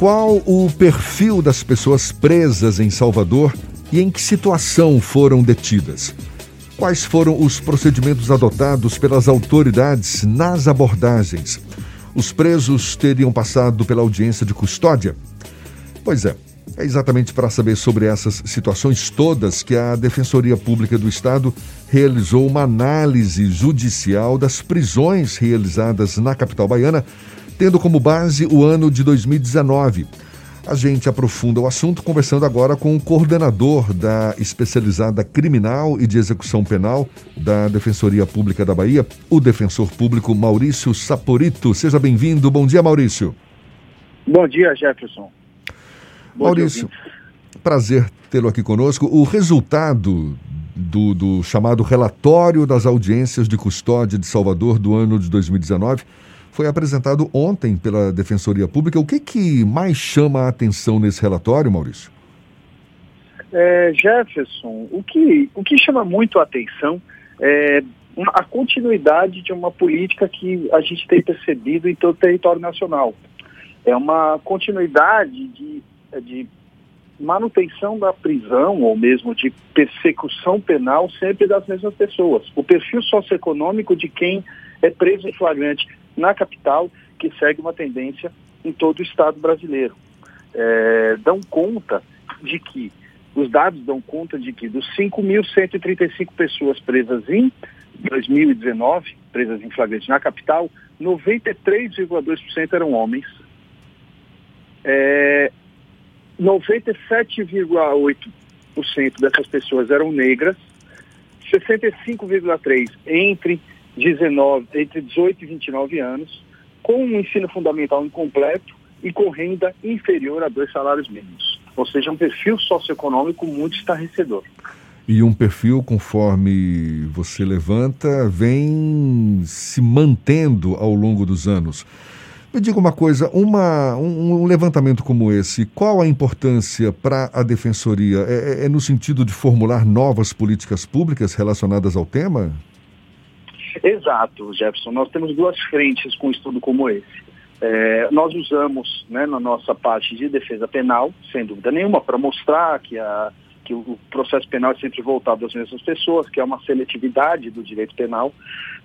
Qual o perfil das pessoas presas em Salvador e em que situação foram detidas? Quais foram os procedimentos adotados pelas autoridades nas abordagens? Os presos teriam passado pela audiência de custódia? Pois é, é exatamente para saber sobre essas situações todas que a Defensoria Pública do Estado realizou uma análise judicial das prisões realizadas na capital baiana, tendo como base o ano de 2019. A gente aprofunda o assunto conversando agora com o coordenador da especializada criminal e de execução penal da Defensoria Pública da Bahia, o defensor público Maurício Saporito. Seja bem-vindo. Bom dia, Maurício. Bom dia, Jefferson. Bom Maurício, dia, prazer tê-lo aqui conosco. O resultado do, do chamado relatório das audiências de custódia de Salvador do ano de 2019 foi apresentado ontem pela Defensoria Pública. O que, que mais chama a atenção nesse relatório, Maurício? É, Jefferson, o que, o que chama muito a atenção é a continuidade de uma política que a gente tem percebido em todo o território nacional. É uma continuidade de, de manutenção da prisão ou mesmo de persecução penal sempre das mesmas pessoas. O perfil socioeconômico de quem é preso em flagrante na capital, que segue uma tendência em todo o Estado brasileiro. É, dão conta de que, os dados dão conta de que dos 5.135 pessoas presas em 2019, presas em flagrante na capital, 93,2% eram homens. É, 97,8% dessas pessoas eram negras, 65,3% entre 19, entre 18 e 29 anos, com um ensino fundamental incompleto e com renda inferior a dois salários mínimos. Ou seja, um perfil socioeconômico muito estarrecedor. E um perfil, conforme você levanta, vem se mantendo ao longo dos anos. Me diga uma coisa, uma, um, um levantamento como esse, qual a importância para a Defensoria? É, é, é no sentido de formular novas políticas públicas relacionadas ao tema? Exato, Jefferson. Nós temos duas frentes com um estudo como esse. É, nós usamos né, na nossa parte de defesa penal, sem dúvida nenhuma, para mostrar que, a, que o processo penal é sempre voltado às mesmas pessoas, que é uma seletividade do direito penal,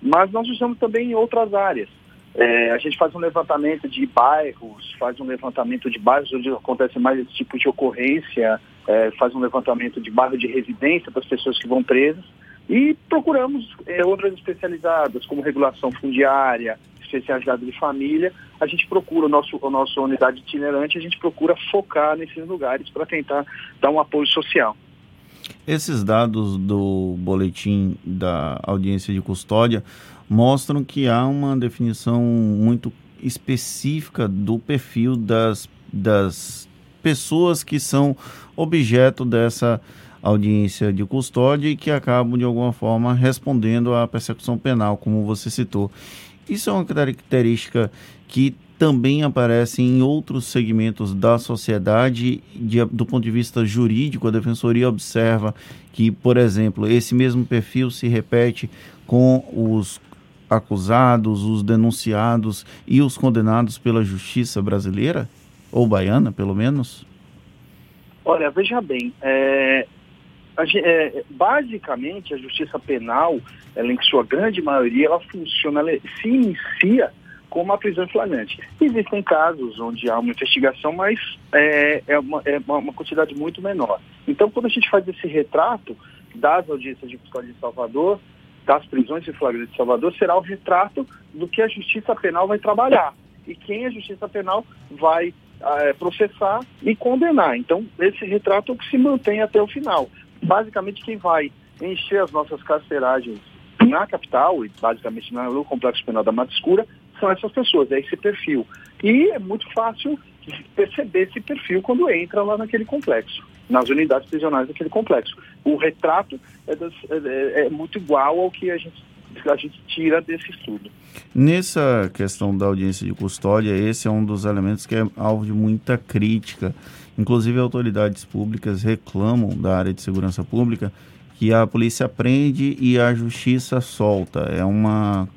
mas nós usamos também em outras áreas. É, a gente faz um levantamento de bairros, faz um levantamento de bairros onde acontece mais esse tipo de ocorrência, é, faz um levantamento de bairro de residência das pessoas que vão presas e procuramos é, outras especializadas, como regulação fundiária, especialidade de família. A gente procura, o nosso, a nossa unidade itinerante, a gente procura focar nesses lugares para tentar dar um apoio social. Esses dados do boletim da audiência de custódia mostram que há uma definição muito específica do perfil das, das pessoas que são objeto dessa audiência de custódia e que acabam, de alguma forma, respondendo à persecução penal, como você citou. Isso é uma característica que também aparece em outros segmentos da sociedade, de, do ponto de vista jurídico, a Defensoria observa que, por exemplo, esse mesmo perfil se repete com os acusados, os denunciados e os condenados pela justiça brasileira, ou baiana, pelo menos? Olha, veja bem, é, é, basicamente, a justiça penal, ela, em sua grande maioria, ela funciona, ela se inicia com uma prisão flagrante. Existem casos onde há uma investigação, mas é, é, uma, é uma quantidade muito menor. Então, quando a gente faz esse retrato das audiências de custódia de Salvador, das prisões de flagrante de Salvador, será o retrato do que a justiça penal vai trabalhar e quem a justiça penal vai é, processar e condenar. Então, esse retrato é o que se mantém até o final basicamente quem vai encher as nossas carceragens na capital e basicamente no complexo penal da Mata Escura são essas pessoas, é esse perfil. E é muito fácil perceber esse perfil quando entra lá naquele complexo, nas unidades prisionais daquele complexo. O retrato é, das, é, é muito igual ao que a gente, a gente tira desse estudo. Nessa questão da audiência de custódia, esse é um dos elementos que é alvo de muita crítica Inclusive, autoridades públicas reclamam da área de segurança pública que a polícia prende e a justiça solta. É uma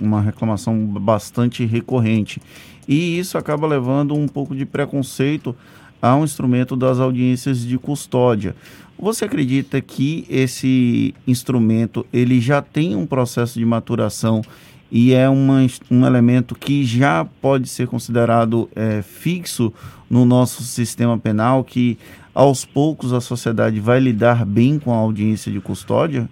uma reclamação bastante recorrente. E isso acaba levando um pouco de preconceito ao instrumento das audiências de custódia. Você acredita que esse instrumento ele já tem um processo de maturação e é uma, um elemento que já pode ser considerado é, fixo no nosso sistema penal, que aos poucos a sociedade vai lidar bem com a audiência de custódia?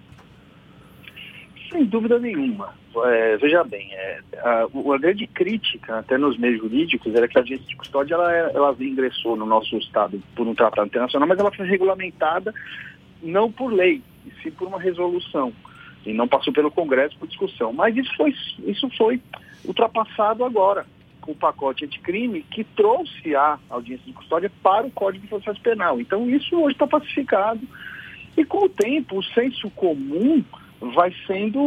Sem dúvida nenhuma. É, veja bem, é, a, a, grande crítica, até nos meios jurídicos, era que a audiência de custódia ela, ela ingressou no nosso Estado por um tratado internacional, mas ela foi regulamentada não por lei, e sim por uma resolução e não passou pelo Congresso por discussão. Mas isso foi, isso foi ultrapassado agora, com o pacote anticrime, que trouxe a audiência de custódia para o Código de Processo Penal. Então isso hoje está pacificado. E com o tempo, o senso comum vai sendo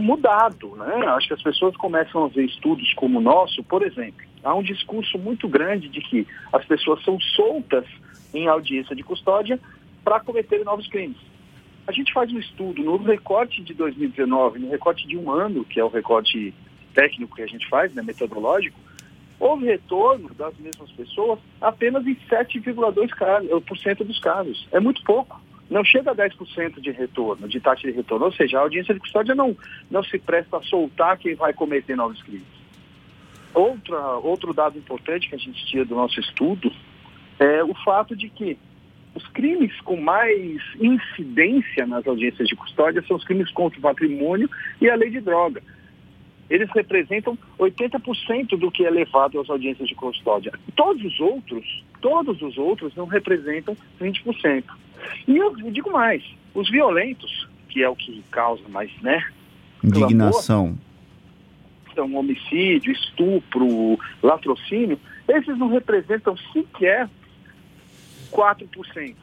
mudado. Né? Acho que as pessoas começam a ver estudos como o nosso, por exemplo, há um discurso muito grande de que as pessoas são soltas em audiência de custódia para cometerem novos crimes. A gente faz um estudo no recorte de 2019, no recorte de um ano, que é o recorte técnico que a gente faz, né, metodológico, houve retorno das mesmas pessoas apenas em 7,2% dos casos. É muito pouco. Não chega a 10% de retorno, de taxa de retorno. Ou seja, a audiência de custódia não, não se presta a soltar quem vai cometer novos crimes. Outra, outro dado importante que a gente tira do nosso estudo é o fato de que os crimes com mais incidência nas audiências de custódia são os crimes contra o patrimônio e a lei de droga. Eles representam 80% do que é levado às audiências de custódia. Todos os outros, todos os outros não representam 20%. E eu digo mais, os violentos, que é o que causa mais, né? Indignação. Clamor, então, homicídio, estupro, latrocínio, esses não representam sequer 4%.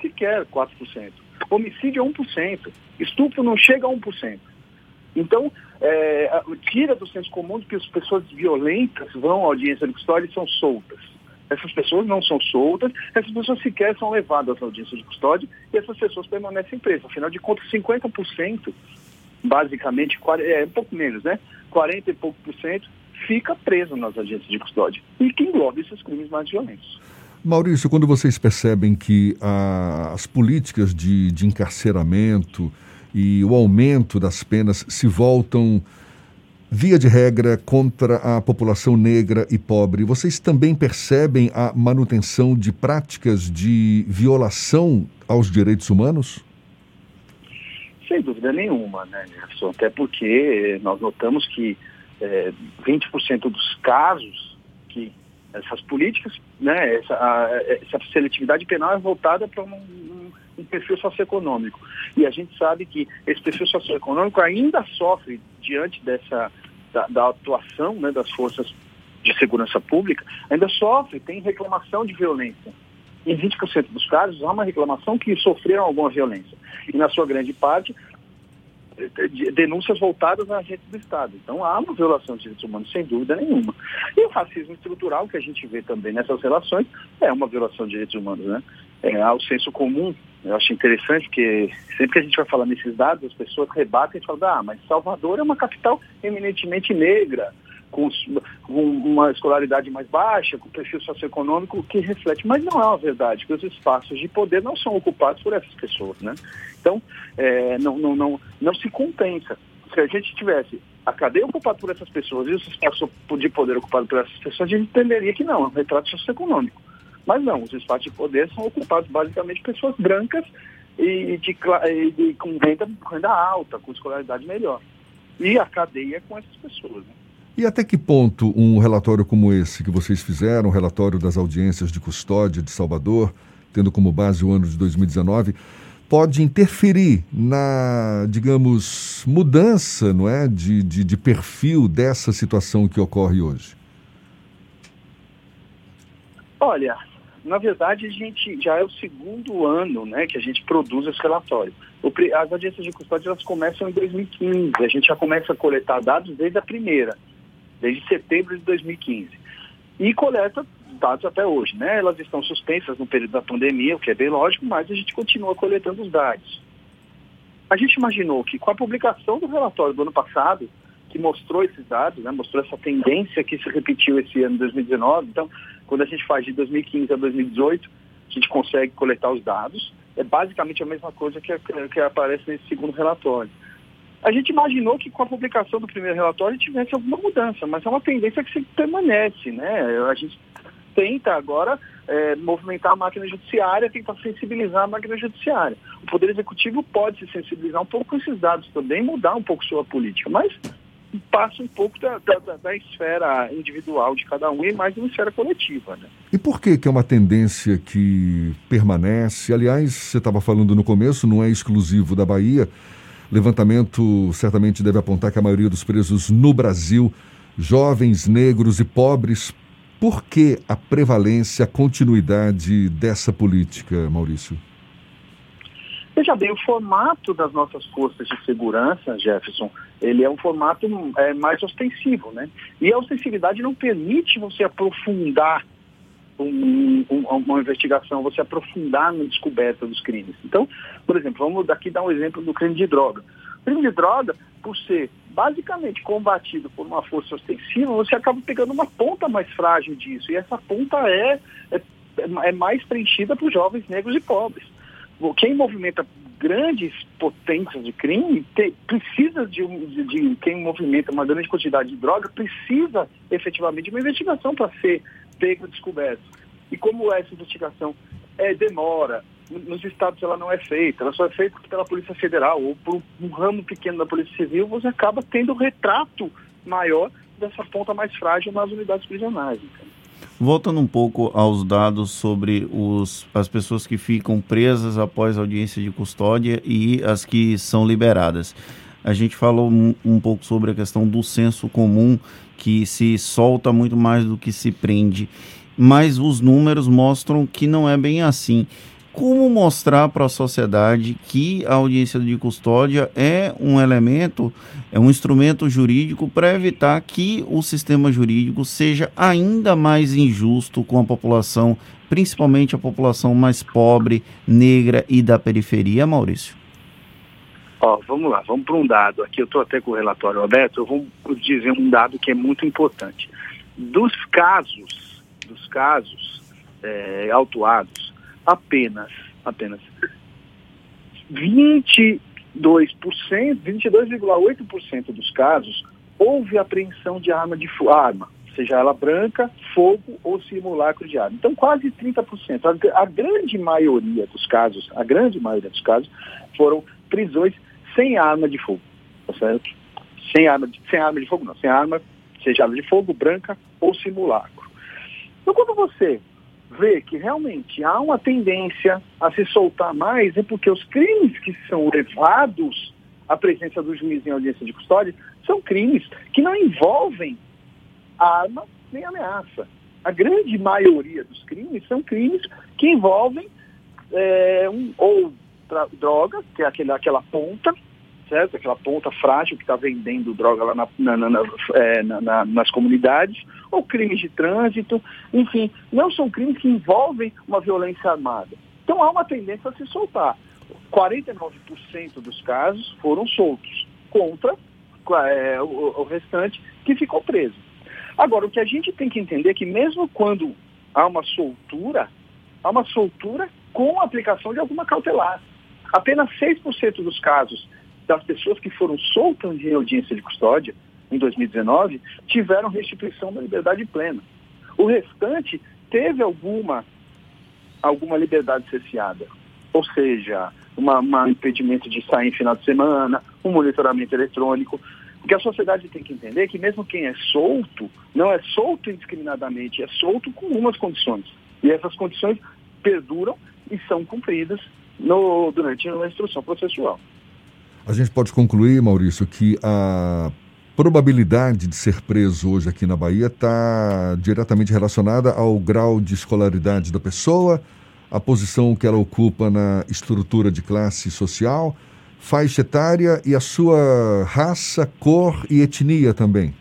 Sequer 4%. Homicídio é 1%. Estupro não chega a 1%. Então, é, tira do senso comum que as pessoas violentas vão à audiência de custódia e são soltas. Essas pessoas não são soltas, essas pessoas sequer são levadas à audiência de custódia e essas pessoas permanecem presas. Afinal de contas, 50%, basicamente, é um pouco menos, né? 40 e pouco por cento fica preso nas audiências de custódia. E que engloba esses crimes mais violentos. Maurício, quando vocês percebem que as políticas de, de encarceramento e o aumento das penas se voltam, via de regra, contra a população negra e pobre, vocês também percebem a manutenção de práticas de violação aos direitos humanos? Sem dúvida nenhuma, né, Gerson? Até porque nós notamos que é, 20% dos casos que essas políticas, né, essa, a, essa seletividade penal é voltada para um, um, um, perfil socioeconômico. E a gente sabe que esse perfil socioeconômico ainda sofre diante dessa da, da atuação né, das forças de segurança pública, ainda sofre, tem reclamação de violência. Em 20% dos casos, há uma reclamação que sofreram alguma violência. E, na sua grande parte, denúncias voltadas a agentes do Estado. Então há uma violação de direitos humanos, sem dúvida nenhuma. E o racismo estrutural que a gente vê também nessas relações é uma violação de direitos humanos, né? É, há o senso comum, eu acho interessante, porque sempre que a gente vai falar nesses dados, as pessoas rebatem e falam, ah, mas Salvador é uma capital eminentemente negra, com, com, uma escolaridade mais baixa, com perfil socioeconômico que reflete. Mas não é uma verdade, que os espaços de poder não são ocupados por essas pessoas, né? Então, é, não, não, não, não se compensa. Se a gente tivesse a cadeia ocupada por essas pessoas e os espaços de poder ocupados por essas pessoas, a gente entenderia que não, é um retrato socioeconômico. Mas não, os espaços de poder são ocupados basicamente por pessoas brancas e de, de, com renda, renda alta, com escolaridade melhor. E a cadeia é com essas pessoas. Né? E até que ponto um relatório como esse que vocês fizeram, o relatório das audiências de custódia de Salvador, tendo como base o ano de 2019, pode interferir na, digamos, mudança não é, de, de, de perfil dessa situação que ocorre hoje? Olha, na verdade, a gente já é o segundo ano né, que a gente produz esse relatório. O, as audiências de custódia elas começam em 2015. A gente já começa a coletar dados desde a primeira desde setembro de 2015. E coleta dados até hoje, né? Elas estão suspensas no período da pandemia, o que é bem lógico, mas a gente continua coletando os dados. A gente imaginou que com a publicação do relatório do ano passado, que mostrou esses dados, né, mostrou essa tendência que se repetiu esse ano 2019. Então, quando a gente faz de 2015 a 2018, a gente consegue coletar os dados. É basicamente a mesma coisa que, que aparece nesse segundo relatório. A gente imaginou que com a publicação do primeiro relatório tivesse alguma mudança, mas é uma tendência que se permanece, né? A gente tenta agora é, movimentar a máquina judiciária, tentar sensibilizar a máquina judiciária. O Poder Executivo pode se sensibilizar um pouco com esses dados também, mudar um pouco sua política, mas passa um pouco da, da, da, esfera individual de cada um e mais uma esfera coletiva. Né? E por que, que é uma tendência que permanece? Aliás, você estava falando no começo, não é exclusivo da Bahia. Levantamento certamente deve apontar que a maioria dos presos no Brasil, jovens, negros e pobres, por que a prevalência, a continuidade dessa política, Maurício? Veja bem, o formato das nossas forças de segurança, Jefferson, ele é um formato é, mais ostensivo, né? E a ostensividade não permite você aprofundar um, um, uma investigação, você aprofundar na descoberta dos crimes. Então, por exemplo, vamos daqui dar um exemplo do crime de droga. O crime de droga, por ser basicamente combatido por uma força ostensiva, você acaba pegando uma ponta mais frágil disso. E essa ponta é, é, é mais preenchida por jovens negros e pobres. Quem movimenta grandes potências de crime te, precisa de, um, de, de, quem movimenta uma grande quantidade de droga precisa efetivamente de uma investigação para ser pego descoberto. E como essa investigação é, demora, nos estados ela não é feita, ela só é feita pela Polícia Federal ou por um ramo pequeno da Polícia Civil, você acaba tendo um retrato maior dessa ponta mais frágil nas unidades prisionais. Voltando um pouco aos dados sobre os, as pessoas que ficam presas após audiência de custódia e as que são liberadas. A gente falou um, um pouco sobre a questão do senso comum, que se solta muito mais do que se prende, mas os números mostram que não é bem assim como mostrar para a sociedade que a audiência de custódia é um elemento, é um instrumento jurídico para evitar que o sistema jurídico seja ainda mais injusto com a população, principalmente a população mais pobre, negra e da periferia, Maurício? Ó, vamos lá, vamos para um dado. Aqui eu estou até com o relatório aberto, eu vou dizer um dado que é muito importante. Dos casos, dos casos é, autuados, apenas, apenas 22%, 22,8% dos casos houve apreensão de arma de arma, seja ela branca, fogo ou simulacro de arma. Então, quase 30%. A, a grande maioria dos casos, a grande maioria dos casos, foram prisões sem arma de fogo, tá certo? Sem arma de, sem arma de fogo, não. Sem arma, seja arma de fogo, branca ou simulacro. Então, quando você vê que realmente há uma tendência a se soltar mais é porque os crimes que são levados à presença do juiz em audiência de custódia são crimes que não envolvem arma nem ameaça. A grande maioria dos crimes são crimes que envolvem é, um, ou droga, que é aquele, aquela ponta, certo? Aquela ponta frágil que está vendendo droga lá na, na, na, é, nas comunidades, ou crimes de trânsito, enfim, não são crimes que envolvem uma violência armada. Então há uma tendência a se soltar. 49% dos casos foram soltos, contra é, o, o restante que ficou preso. Agora, o que a gente tem que entender é que mesmo quando há uma soltura, há uma soltura com a aplicação de alguma cautelar. Apenas 6% dos casos das pessoas que foram soltas em audiência de custódia em 2019 tiveram restituição da liberdade plena. O restante teve alguma, alguma liberdade cesseada, ou seja, um impedimento de sair em final de semana, um monitoramento eletrônico. O que a sociedade tem que entender que mesmo quem é solto, não é solto indiscriminadamente, é solto com umas condições. E essas condições perduram e são cumpridas no, durante a instrução processual. A gente pode concluir, Maurício, que a probabilidade de ser preso hoje aqui na Bahia está diretamente relacionada ao grau de escolaridade da pessoa, a posição que ela ocupa na estrutura de classe social, faixa etária e a sua raça, cor e etnia também.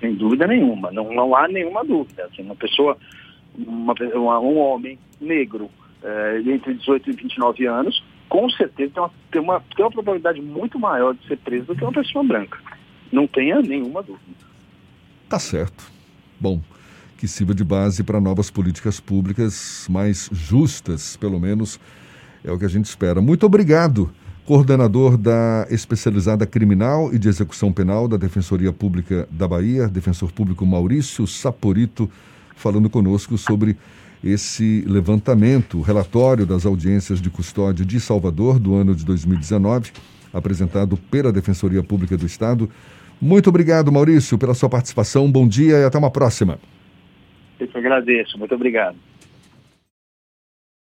Sem dúvida nenhuma, não, não há nenhuma dúvida. Assim, uma pessoa, uma, um homem negro é, entre 18 e 29 anos, com certeza tem uma, tem, uma, tem uma probabilidade muito maior de ser preso do que uma pessoa branca. Não tenha nenhuma dúvida. Tá certo. Bom, que sirva de base para novas políticas públicas mais justas, pelo menos é o que a gente espera. Muito obrigado, coordenador da especializada criminal e de execução penal da Defensoria Pública da Bahia, defensor público Maurício Saporito, falando conosco sobre esse levantamento, relatório das audiências de custódia de Salvador do ano de 2019, apresentado pela Defensoria Pública do Estado. Muito obrigado, Maurício, pela sua participação. Bom dia e até uma próxima. Eu que agradeço. Muito obrigado.